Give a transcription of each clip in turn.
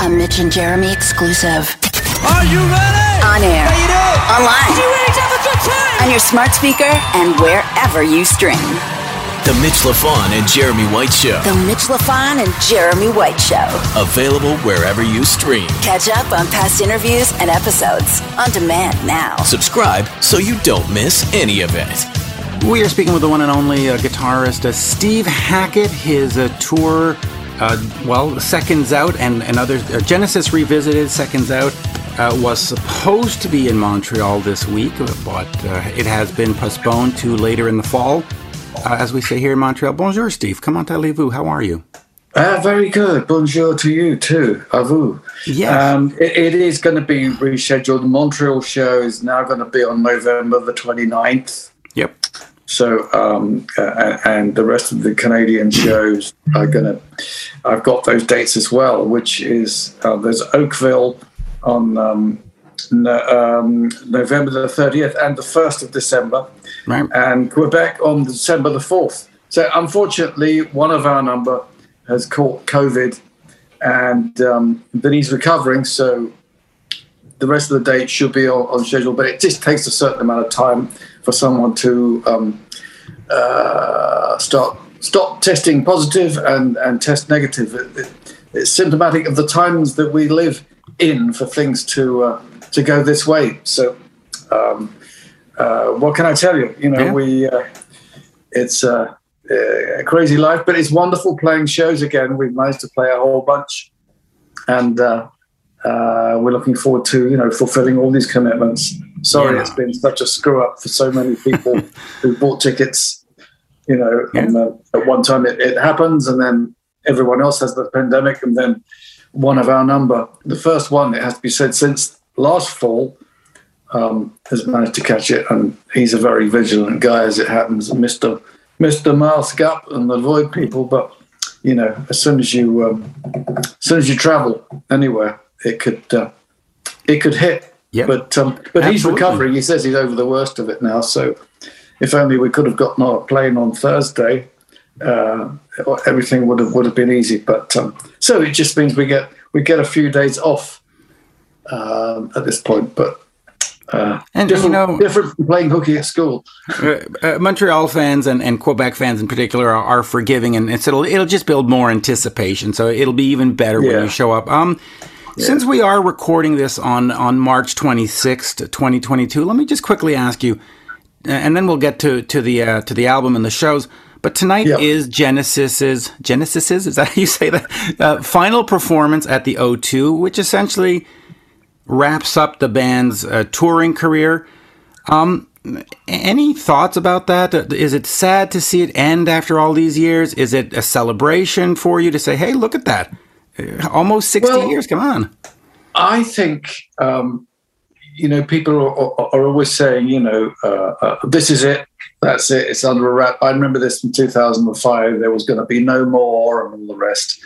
A Mitch and Jeremy exclusive. Are you ready? On air. How you doing? Online. You ready to have a good time? On your smart speaker and wherever you stream. The Mitch LaFon and Jeremy White Show. The Mitch LaFon and Jeremy White Show. Available wherever you stream. Catch up on past interviews and episodes on demand now. Subscribe so you don't miss any of it. We are speaking with the one and only uh, guitarist uh, Steve Hackett. His uh, tour, uh, well, Seconds Out and, and other uh, Genesis Revisited, Seconds Out, uh, was supposed to be in Montreal this week, but it has been postponed to later in the fall. as we say here in Montreal, bonjour, Steve. Comment allez-vous? How are you? Uh, very good. Bonjour to you too. À vous. Yes. Um, it, it is going to be rescheduled. The Montreal show is now going to be on November the 29th. Yep. So, um, uh, and the rest of the Canadian shows are going to, I've got those dates as well, which is uh, there's Oakville on um, no, um, November the 30th and the 1st of December, Right. and Quebec on December the 4th. So, unfortunately, one of our number has caught COVID and um, then he's recovering. So, the rest of the date should be on, on schedule, but it just takes a certain amount of time for someone to um, uh, start stop testing positive and, and test negative. It, it, it's symptomatic of the times that we live in for things to uh, to go this way. So, um, uh, what can I tell you? You know, Yeah. we uh, it's uh, a crazy life, but it's wonderful playing shows again. We've managed to play a whole bunch, and uh, uh, we're looking forward to you know fulfilling all these commitments. Sorry, Yeah. it's been such a screw up for so many people who bought tickets. You know, and, uh, at one time it, it happens, and then everyone else has the pandemic, and then one of our number, the first one, it has to be said, since last fall, um, has managed to catch it, and he's a very vigilant guy, as it happens, Mister Mister Mask Up and avoid people. But you know, as soon as you um, as soon as you travel anywhere, it could uh, it could hit. Yep. But um, but he's recovering. He says he's over the worst of it now. So if only we could have gotten on a plane on Thursday, uh, everything would have would have been easy. But um, so it just means we get we get a few days off um, at this point. But uh, And, you different, know- different from playing hooky at school. uh, uh, Montreal fans and, and Quebec fans in particular are, are forgiving, and it's, it'll it'll just build more anticipation. So it'll be even better when you show up. Um, since we are recording this on on March twenty sixth, twenty twenty two, let me just quickly ask you, and then we'll get to to the uh, to the album and the shows. But tonight Yeah. is Genesis's Genesis's is that how you say that uh, final performance at the O2, which essentially wraps up the band's uh, touring career. Um, any thoughts about that? Uh, it sad to see it end after all these years? Is it a celebration for you to say, "Hey, look at that! Uh, Almost sixty Well- years. Come on." I think um, you know people are, are, are always saying you know uh, uh, this is it, that's it, it's under a wrap. I remember this from 2005. There was going to be no more and all the rest.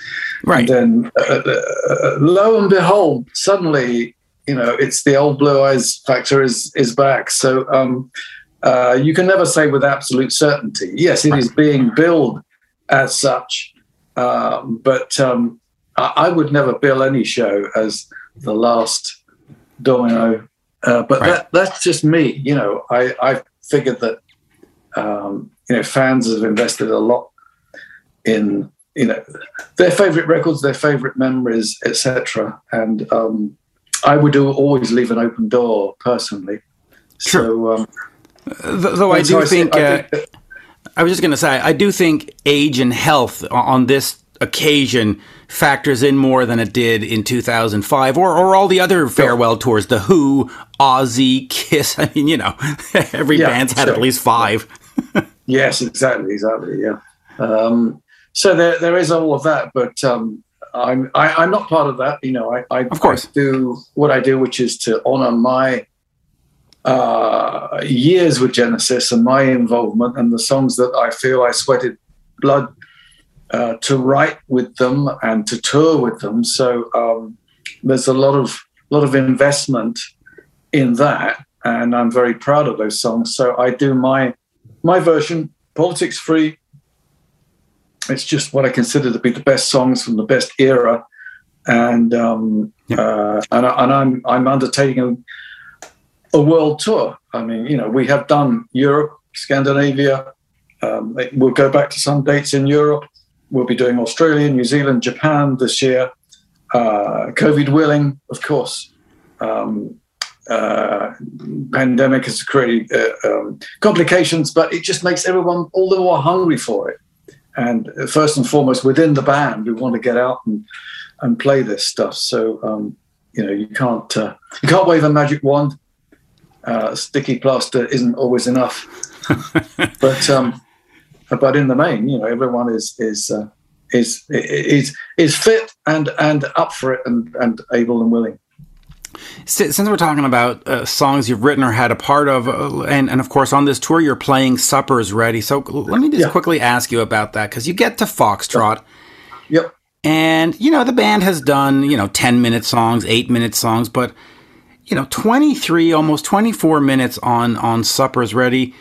Right. And then uh, uh, lo and behold, suddenly you know it's the old blue eyes factor is is back. So um, uh, you can never say with absolute certainty. Yes, it is being billed as such, um, but um, I, I would never bill any show as the last domino. Uh, but Right. that, that's just me. You know, I, I figured that um, you know fans have invested a lot in you know their favorite records, their favorite memories, etc. And um, I would do, always leave an open door personally. So, um, Th- Though I do see- think, I uh, think that- I was just going to say, I do think age and health on this occasion factors in more than it did in 2005 or, or all the other farewell tours, The Who, Ozzy, Kiss. I mean, you know, every Yeah, band's had at least five. Yes, exactly, exactly. Yeah. Um, so there, there is all of that, but um, I'm, I, I'm not part of that. You know, I, I, Of course. I do what I do, which is to honor my uh, years with Genesis and my involvement and the songs that I feel I sweated blood uh, to write with them and to tour with them. So um, there's a lot of lot of investment in that, and I'm very proud of those songs. So I do my my version, politics free. It's just what I consider to be the best songs from the best era. and um, uh, and, and I'm I'm undertaking a, a world tour. I mean, you know, we have done Europe, Scandinavia. Um, we'll go back to some dates in Europe. We'll be doing Australia, New Zealand, Japan this year. Uh, COVID willing, of course. Um, uh, pandemic has created uh, um, complications, but it just makes everyone all the more hungry for it. And first and foremost, within the band, we want to get out and and play this stuff. So um, you know, you can't uh, you can't wave a magic wand. Uh, sticky plaster isn't always enough. but um, but in the main, you know, everyone is is uh, is is is fit and and up for it and and able and willing. Since we're talking about uh, songs you've written or had a part of, uh, and, and of course on this tour you're playing "Supper's Ready," so let me just yeah. quickly ask you about that because you get to Foxtrot. Yep. And you know the band has done you know ten minute songs, eight minute songs, but you know twenty three, almost twenty four minutes on on "Supper's Ready."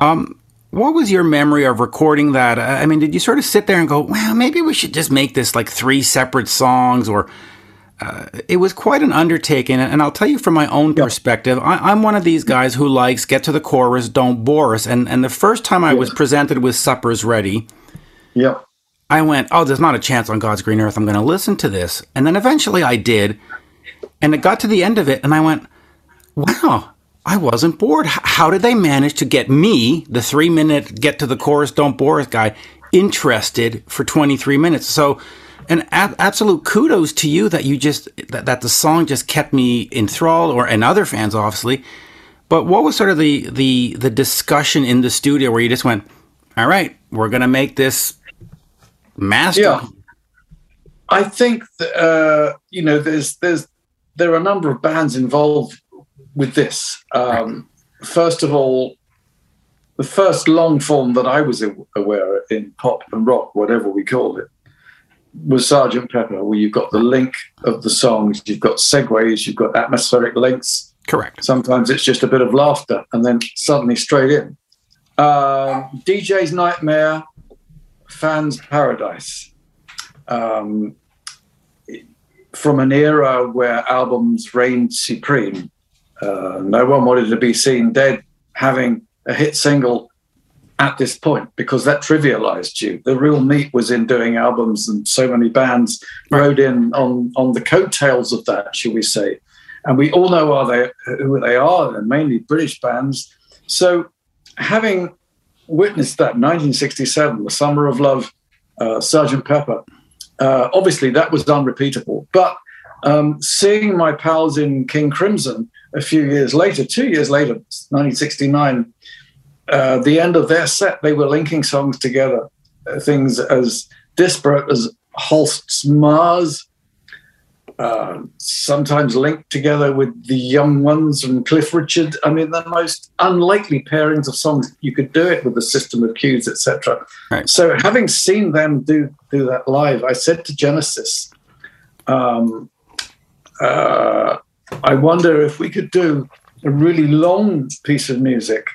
Um, what was your memory of recording that? I mean, did you sort of sit there and go, "Well, maybe we should just make this like three separate songs," or uh, it was quite an undertaking. And I'll tell you from my own yep. perspective, I, am one of these guys who likes get to the chorus, don't bore us. And and the first time I was presented with Supper's Ready, yep. I went, oh, there's not a chance on God's green earth I'm going to listen to this. And then eventually I did, and it got to the end of it, and I went, wow. I wasn't bored. How did they manage to get me, the three minute get to the chorus, don't bore us guy, interested for 23 minutes? So, an ab- absolute kudos to you that you just that, that the song just kept me enthralled, or and other fans obviously. But what was sort of the the the discussion in the studio where you just went, "All right, we're gonna make this master." Yeah, I think that, uh, you know there's there's there are a number of bands involved with this. Um. First of all, the first long form that I was aware of in pop and rock, whatever we called it, was Sergeant Pepper, where you've got the link of the songs, you've got segues, you've got atmospheric links. Correct. Sometimes it's just a bit of laughter and then suddenly straight in. Um, DJ's Nightmare, Fans Paradise. Um, from an era where albums reigned supreme, uh, no one wanted to be seen dead having a hit single at this point because that trivialized you. The real meat was in doing albums, and so many bands rode in on on the coattails of that, shall we say? And we all know are they, who they are, and mainly British bands. So, having witnessed that 1967, the Summer of Love, uh, Sergeant Pepper, uh, obviously that was unrepeatable. But um, seeing my pals in King Crimson a few years later, two years later, 1969 uh, the end of their set, they were linking songs together, uh, things as disparate as Holst's Mars, uh, sometimes linked together with the Young Ones and Cliff Richard. I mean, the most unlikely pairings of songs. You could do it with the system of cues, etc. Right. So, having seen them do do that live, I said to Genesis, um, uh, "I wonder if we could do a really long piece of music."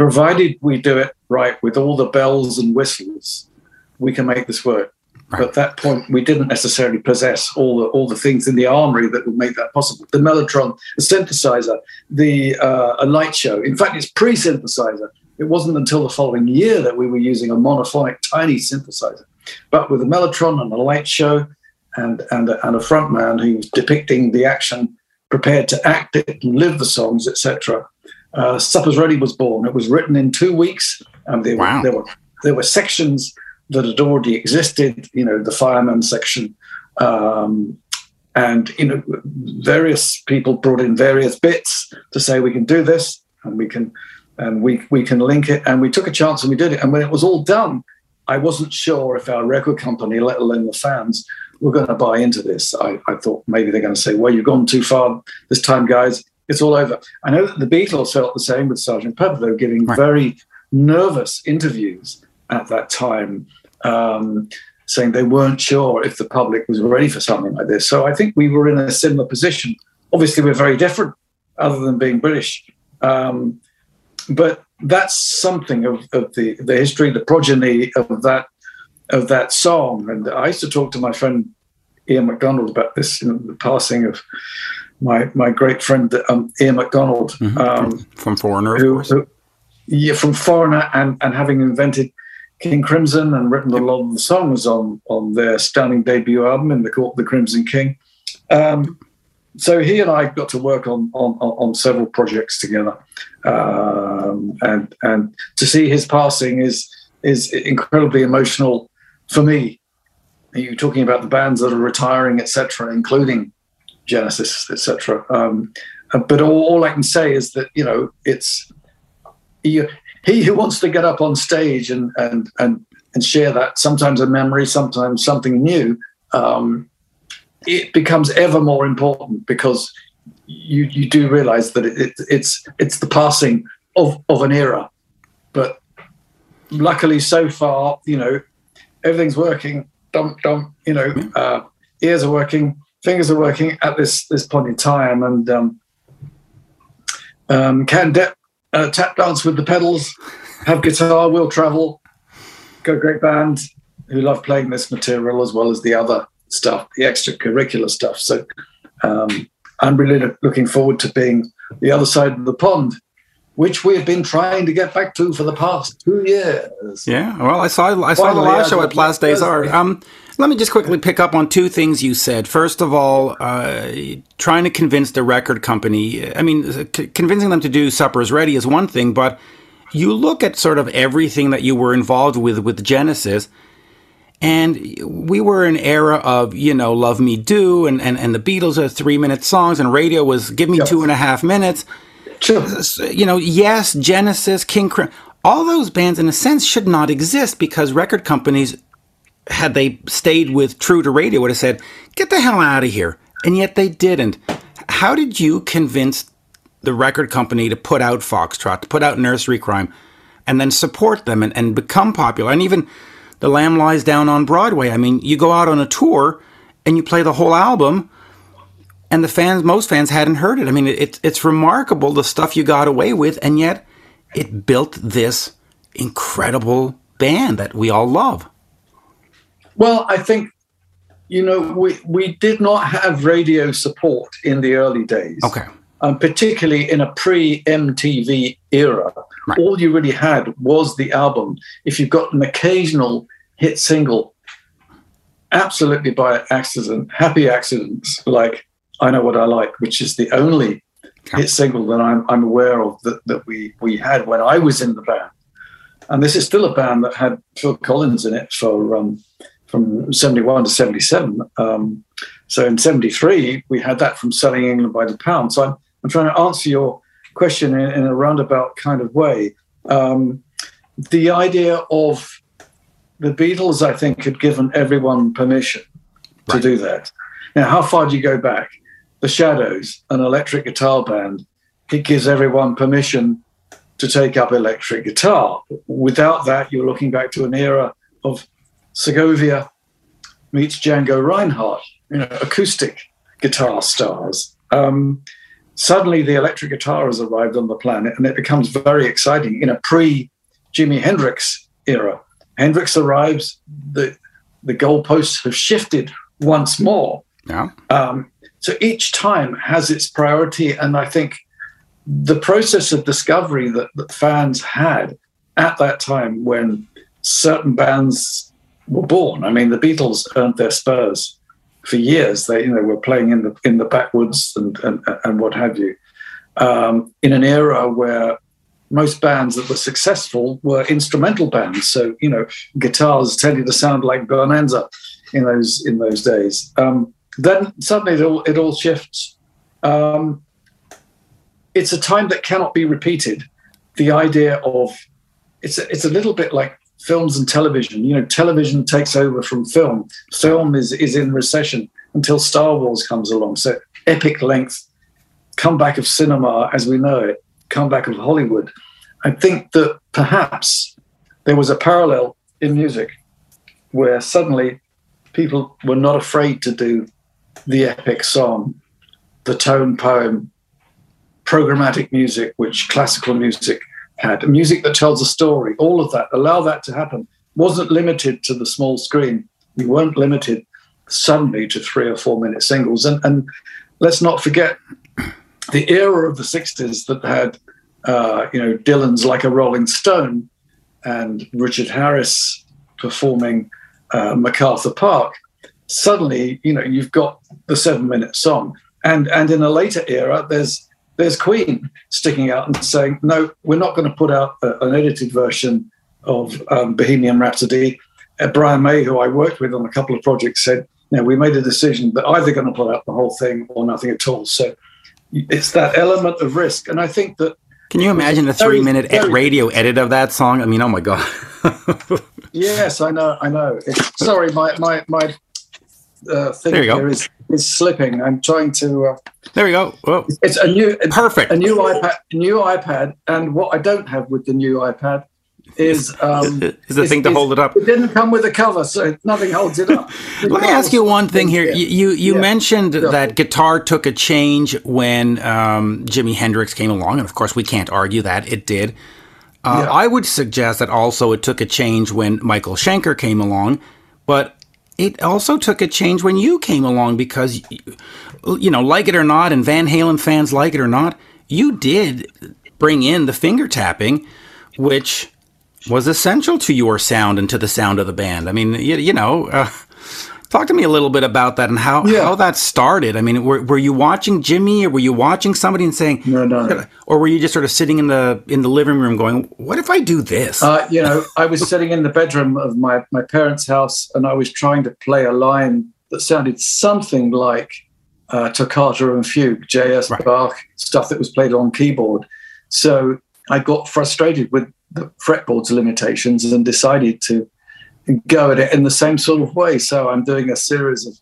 provided we do it right with all the bells and whistles, we can make this work. Right. But at that point, we didn't necessarily possess all the all the things in the armory that would make that possible. The mellotron, the synthesizer, the uh, a light show. In fact, it's pre-synthesizer. It wasn't until the following year that we were using a monophonic tiny synthesizer. But with a mellotron and a light show, and and a, and a front man who's depicting the action, prepared to act it and live the songs, etc uh, Supper's Ready was born. It was written in two weeks, and there, wow. were, there were there were sections that had already existed. You know, the fireman section, um, and you know, various people brought in various bits to say we can do this, and we can, and we we can link it. And we took a chance and we did it. And when it was all done, I wasn't sure if our record company, let alone the fans, were going to buy into this. I, I thought maybe they're going to say, "Well, you've gone too far this time, guys it's all over. I know that the Beatles felt the same with Sergeant Pepper. They were giving right. very nervous interviews at that time, um, saying they weren't sure if the public was ready for something like this. So I think we were in a similar position. Obviously, we're very different, other than being British. Um, but that's something of, of the, the history, the progeny of that of that song. And I used to talk to my friend Ian McDonald about this, you know, the passing of my my great friend um, Ian McDonald Mm-hmm. um, from Foreigner, of who, course. who- yeah, from Foreigner and, and having invented King Crimson and written a lot of the songs on on their stunning debut album in the Court of the Crimson King. Um, so he and I got to work on on, on on several projects together, um, and and to see his passing is is incredibly emotional for me. You talking about the bands that are retiring, etc., including Genesis, etc. Um, uh, but all, all I can say is that you know it's he, he who wants to get up on stage and and and and share that sometimes a memory, sometimes something new. Um, it becomes ever more important because you you do realize that it, it, it's it's the passing of of an era, but luckily so far, you know, everything's working. Dump, dump, you know, uh, ears are working, fingers are working at this this point in time, and um, um, can de- uh, tap dance with the pedals, have guitar, will travel, got a great band who love playing this material as well as the other stuff, the extracurricular stuff. So um, I'm really loo- looking forward to being the other side of the pond, which we have been trying to get back to for the past two years. Yeah, well, I saw I saw the Finally, live I show at Place des. Arts. Um, let me just quickly pick up on two things you said. First of all, uh, trying to convince the record company. I mean, c- convincing them to do "Supper's Ready" is one thing, but you look at sort of everything that you were involved with with Genesis, and we were in an era of you know "Love Me Do" and and, and the Beatles are three minute songs, and radio was "Give Me Yes. two and a half minutes." Sure. you know, yes, Genesis, King Crim, all those bands in a sense should not exist because record companies, had they stayed with true to radio, would have said, "Get the hell out of here," and yet they didn't. How did you convince the record company to put out Foxtrot, to put out Nursery Cryme, and then support them and, and become popular? And even The Lamb Lies Down on Broadway. I mean, you go out on a tour and you play the whole album and the fans, most fans hadn't heard it. I mean, it, it's remarkable the stuff you got away with, and yet it built this incredible band that we all love. Well, I think you know we we did not have radio support in the early days. Okay. um, particularly in a pre MTV era. Right. All you really had was the album. If you got an occasional hit single, absolutely by accident, happy accidents, like I Know What I Like, which is the only hit single that I'm, I'm aware of that, that we, we had when I was in the band. And this is still a band that had Phil Collins in it for um, from 71 to 77. Um, so in 73, we had that from Selling England by the Pound. So I'm, I'm trying to answer your question in, in a roundabout kind of way. Um, the idea of the Beatles, I think, had given everyone permission to do that. Now, how far do you go back? The Shadows, an electric guitar band, it gives everyone permission to take up electric guitar. Without that, you're looking back to an era of Segovia meets Django Reinhardt, you know, acoustic guitar stars. Um, suddenly, the electric guitar has arrived on the planet, and it becomes very exciting in a pre Jimi Hendrix era. Hendrix arrives, the the goalposts have shifted once more. Yeah. Um, so each time has its priority, and I think the process of discovery that, that fans had at that time when certain bands were born. I mean, the Beatles earned their spurs for years. They, you know, were playing in the in the backwoods and and, and what have you. Um, in an era where most bands that were successful were instrumental bands, so you know, guitars tended to sound like Bonanza in those in those days. Um, then suddenly it all it all shifts. Um, it's a time that cannot be repeated. The idea of it's a, it's a little bit like films and television. You know, television takes over from film. Film is is in recession until Star Wars comes along. So epic length, comeback of cinema as we know it, comeback of Hollywood. I think that perhaps there was a parallel in music where suddenly people were not afraid to do the epic song, the tone poem, programmatic music, which classical music had, music that tells a story, all of that, allow that to happen. Wasn't limited to the small screen. You weren't limited suddenly to three or four minute singles. And, and let's not forget the era of the 60s that had, uh, you know, Dylan's Like a Rolling Stone and Richard Harris performing uh, MacArthur Park. Suddenly, you know, you've got the seven minute song. And, and in a later era, there's there's Queen sticking out and saying, no, we're not going to put out a, an edited version of um, Bohemian Rhapsody. Uh, Brian May, who I worked with on a couple of projects, said, you know, we made a decision that either going to put out the whole thing or nothing at all. So it's that element of risk. And I think that. Can you imagine a three minute radio edit of that song? I mean, oh my God. yes, I know. I know. It's, sorry, my, my, my uh, thing there you here go. is, is slipping. I'm trying to. Uh, there we go. Whoa. It's a new. Perfect. A new iPad. New iPad. And what I don't have with the new iPad is um, is the thing to hold it up. It didn't come with a cover, so nothing holds it up. Let me ask you one thing here. You you, you Yeah. mentioned Yeah. that guitar took a change when um, Jimi Hendrix came along, and of course we can't argue that it did. Uh, Yeah. I would suggest that also it took a change when Michael Schenker came along, but it also took a change when you came along because, you know, like it or not, and Van Halen fans like it or not, you did bring in the finger tapping, which was essential to your sound and to the sound of the band. I mean, you, you know, uh, talk to me a little bit about that and how, Yeah. how that started. I mean, were, were you watching Jimi or were you watching somebody and saying, No, no, no. or were you just sort of sitting in the in the living room going, "What if I do this?" Uh, you know, I was sitting in the bedroom of my, my parents' house and I was trying to play a line that sounded something like uh, Toccata and Fugue, J.S. Right. Bach, stuff that was played on keyboard. So I got frustrated with the fretboard's limitations and decided to go at it in the same sort of way. So I'm doing a series of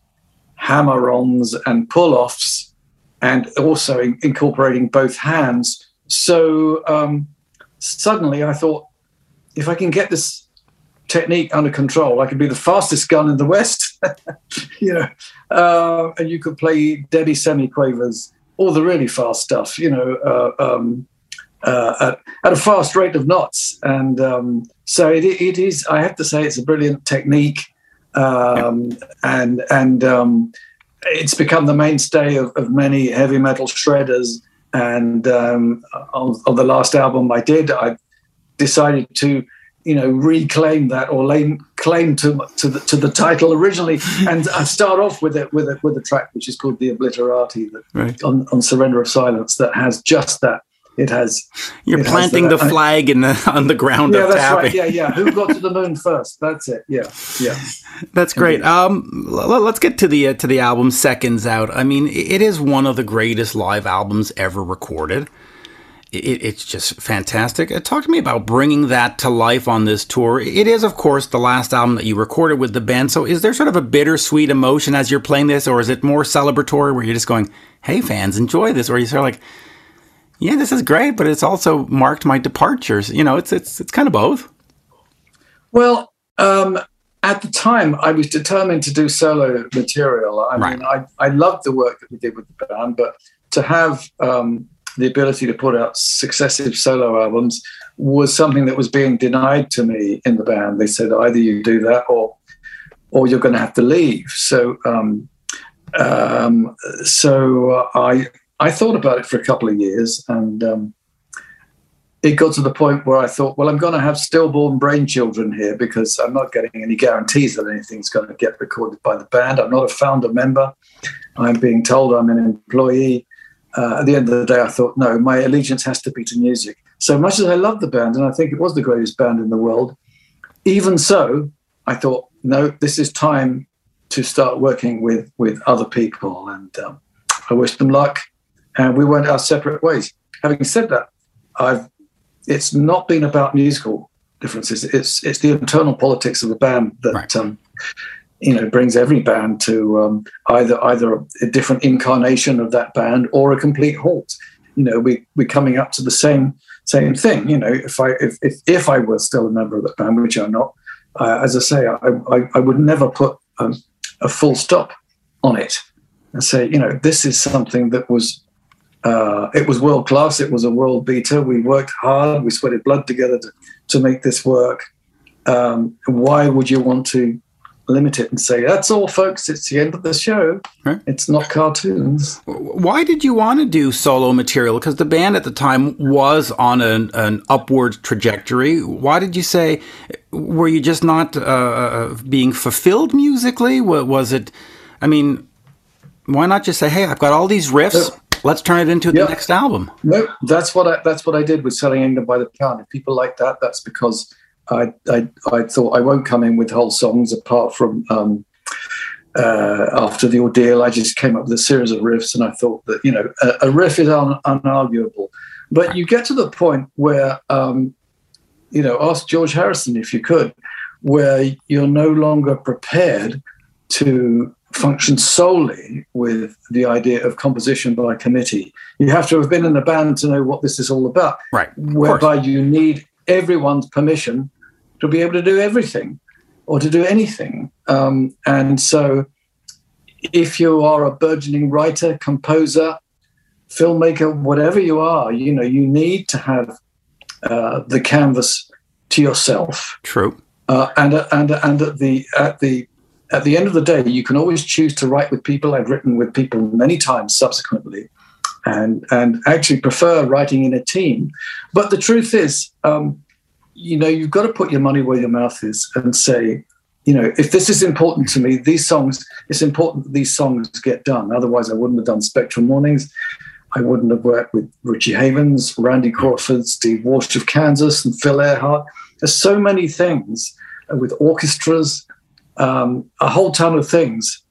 hammer-ons and pull-offs and also in- incorporating both hands. So um, suddenly I thought, if I can get this technique under control, I could be the fastest gun in the West. you know, uh, and you could play demisemiquavers, all the really fast stuff. You know, uh, um, uh, at, at a fast rate of knots. And um, so it, it is. I have to say, it's a brilliant technique, um, and and um, it's become the mainstay of, of many heavy metal shredders. And um, on, on the last album I did, I decided to, you know, reclaim that or lay, claim to to the, to the title originally, and I start off with it with a with a track which is called "The Obliterati" that Right. on, on "Surrender of Silence" that has just that. It has. You're it planting that. the flag in the on the ground Yeah, of that's tapping. right. Yeah, yeah. Who got to the moon first? That's it. Yeah, yeah. That's great. Um, let's get to the uh, to the album "Seconds Out." I mean, it is one of the greatest live albums ever recorded. It, it's just fantastic. Uh, Talk to me about bringing that to life on this tour. It is, of course, the last album that you recorded with the band. So, is there sort of a bittersweet emotion as you're playing this, or is it more celebratory, where you're just going, "Hey, fans, enjoy this," or you sort of like, "Yeah, this is great," but it's also marked my departures. You know, it's it's it's kind of both. Well, um, at the time, I was determined to do solo material. I Right. mean, I, I loved the work that we did with the band, but to have um, the ability to put out successive solo albums was something that was being denied to me in the band. They said either you do that or or you're going to have to leave. So um, um, so I I thought about it for a couple of years and. Um, it got to the point where I thought, well, I'm going to have stillborn brain children here because I'm not getting any guarantees that anything's going to get recorded by the band. I'm not a founder member. I'm being told I'm an employee. Uh, at the end of the day, I thought, no, my allegiance has to be to music. So much as I love the band, and I think it was the greatest band in the world, even so, I thought, no, this is time to start working with with other people, and um, I wish them luck. And we went our separate ways. Having said that, I've it's not been about musical differences. It's it's the internal politics of the band that Right. um, you know brings every band to um, either either a different incarnation of that band or a complete halt. You know, we we're coming up to the same same thing. You know, if I if if, if I were still a member of that band, which I'm not, uh, as I say, I, I I would never put um, a full stop on it and say, you know, this is something that was uh, it was world class. It was a world beater. We worked hard. We sweated blood together to, to make this work. Um, why would you want to limit it and say, that's all, folks. It's the end of the show. Right. It's not cartoons. Why did you want to do solo material? Because the band at the time was on an, an upward trajectory. Why did you say, were you just not uh, uh being fulfilled musically? Was it, I mean, why not just say, hey, I've got all these riffs. Let's turn it into the next album. No, that's what I, that's what I did with selling England by the pound. If people like that, that's because I, I, I thought I won't come in with whole songs apart from um, uh, after the ordeal. I just came up with a series of riffs, and I thought that you know a, a riff is un, unarguable, but you get to the point where um, you know ask George Harrison if you could, where you're no longer prepared to function solely with the idea of composition by committee. You have to have been in a band to know what this is all about. Right. Whereby you need everyone's permission to be able to do everything or to do anything. Um, and so, if you are a burgeoning writer, composer, filmmaker, whatever you are, you know, you need to have uh, the canvas to yourself. True. Uh, and and and at the at the at the end of the day, you can always choose to write with people. I've written with people many times subsequently, and and actually prefer writing in a team. But the truth is, um, you know, you've got to put your money where your mouth is and say, you know, if this is important to me, these songs, it's important that these songs get done. Otherwise, I wouldn't have done Spectral Mornings. I wouldn't have worked with Richie Havens, Randy Crawford, Steve Walsh of Kansas, and Phil Ehart. There's so many things with orchestras, um, a whole ton of things.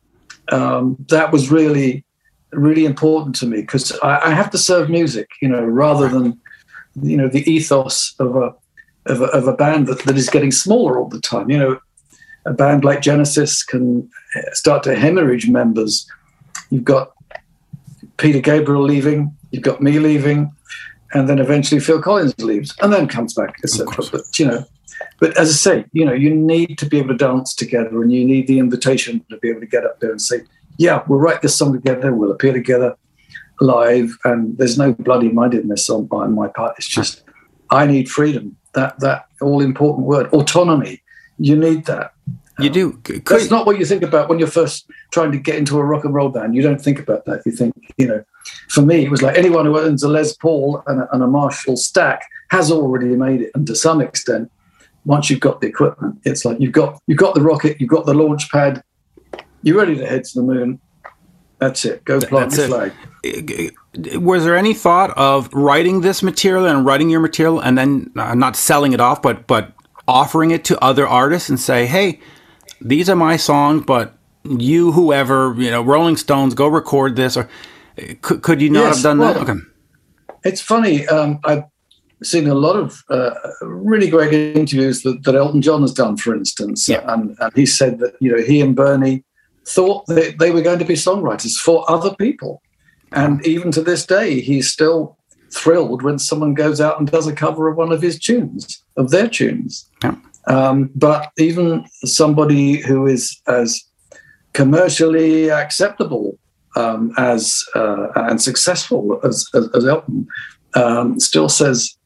Um, that was really, really important to me because I, I have to serve music, you know, rather than, you know, the ethos of a of a, of a band that, that is getting smaller all the time. You know, a band like Genesis can start to hemorrhage members. You've got Peter Gabriel leaving, you've got me leaving, and then eventually Phil Collins leaves and then comes back, etc. But you know, but as I say, you know, you need to be able to dance together, and you need the invitation to be able to get up there and say, "Yeah, we'll write this song together. We'll appear together live." And there's no bloody mindedness on, on my part. It's just I need freedom that that all important word autonomy. You need that. You do. Um, Could That's not what you think about when you're first trying to get into a rock and roll band. You don't think about that. You think, you know, for me, it was like anyone who owns a Les Paul and a, and a Marshall stack has already made it. And to some extent, once you've got the equipment, it's like you've got you've got the rocket, you've got the launch pad, you're ready to head to the moon. That's it. Go plant the flag. Was there any thought of writing this material and writing your material and then uh, not selling it off, but but offering it to other artists and say, "Hey, these are my songs, but you, whoever, you know, Rolling Stones, go record this." Or could, could you not yes, have done well, that? Okay. It's funny. Um, I've seen a lot of uh, really great interviews that, that, Elton John has done, for instance, yeah. and, and he said that you know he and Bernie thought that they were going to be songwriters for other people. And even to this day, he's still thrilled when someone goes out and does a cover of one of his tunes, of their tunes. Yeah. Um, but even somebody who is as commercially acceptable um, as uh, and successful as, as, as Elton um, still says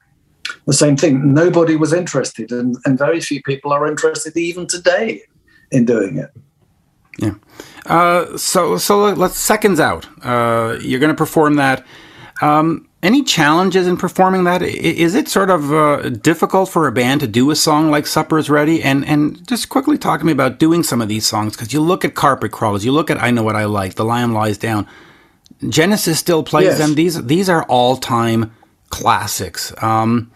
the same thing. Nobody was interested, and, and very few people are interested even today in doing it. Yeah. Uh, so so let's seconds out. Uh, you're going to perform that. Um, any challenges in performing that? Is it sort of uh, difficult for a band to do a song like "Supper's Ready"? And and just quickly talk to me about doing some of these songs because you look at Carpet Crawlers, you look at "I Know What I Like," "The Lion Lies Down." Genesis still plays yes. them. These these are all time classics. Um,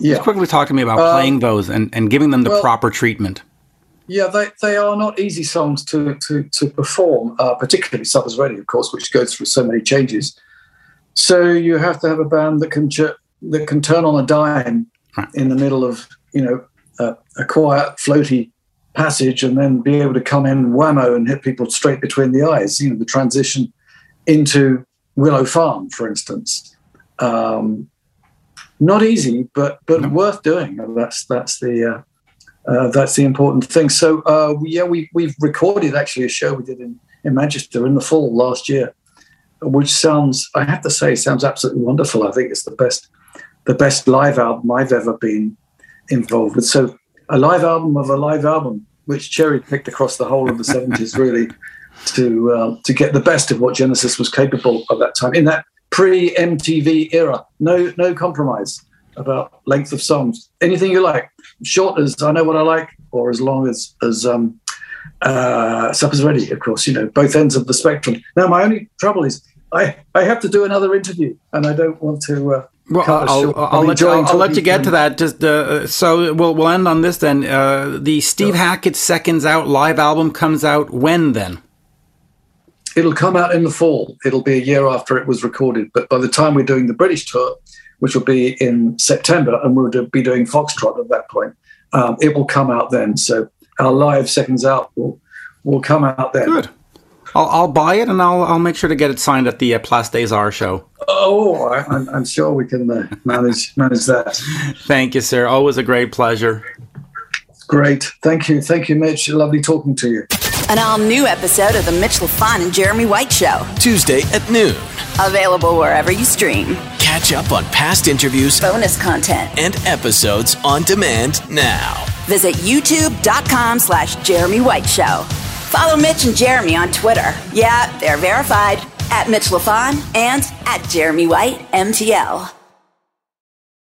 yeah. Just quickly talk to me about playing um, those and, and giving them the well, proper treatment. Yeah, they, they are not easy songs to to, to perform, uh, particularly Supper's Ready, of course, which goes through so many changes. So you have to have a band that can that can turn on a dime in the middle of you know a, a quiet, floaty passage, and then be able to come in whammo and hit people straight between the eyes. You know, the transition into Willow Farm, for instance. Um, not easy, but but no. worth doing. That's that's the uh, uh, that's the important thing. So uh, yeah, we we've recorded actually a show we did in in Manchester in the fall last year, which sounds I have to say sounds absolutely wonderful. I think it's the best the best live album I've ever been involved with. So a live album of a live album which cherry picked across the whole of the 70s, really, to uh, to get the best of what Genesis was capable of at that time in that pre MTV era. No no compromise about length of songs. Anything you like, short as I know what I like, or as long as as um, uh, supper's ready. Of course, you know both ends of the spectrum. Now my only trouble is I I have to do another interview, and I don't want to. Uh, well, I'll, I'll, I'll, let you, I'll, let you, get to that. Just uh, so we'll we'll end on this then. Uh, the Steve Hackett Seconds Out live album comes out when then? It'll come out in the fall. It'll be a year after it was recorded. But by the time we're doing the British tour, which will be in September, and we'll be doing Foxtrot at that point, um, it will come out then. So our live Seconds Out will will come out then. Good. I'll, I'll buy it and I'll I'll make sure to get it signed at the uh, Place des Arts show. Oh, I, I'm, I'm sure we can uh, manage manage that. Thank you, sir. Always a great pleasure. Great. Thank you. Thank you, Mitch. Lovely talking to you. An all new episode of The Mitch LaFon and Jeremy White Show. Tuesday at noon. Available wherever you stream. Catch up on past interviews, bonus content, and episodes on demand now. Visit youtube.com slash Jeremy White Show. Follow Mitch and Jeremy on Twitter. Yeah, they're verified at Mitch LaFon and at Jeremy White MTL.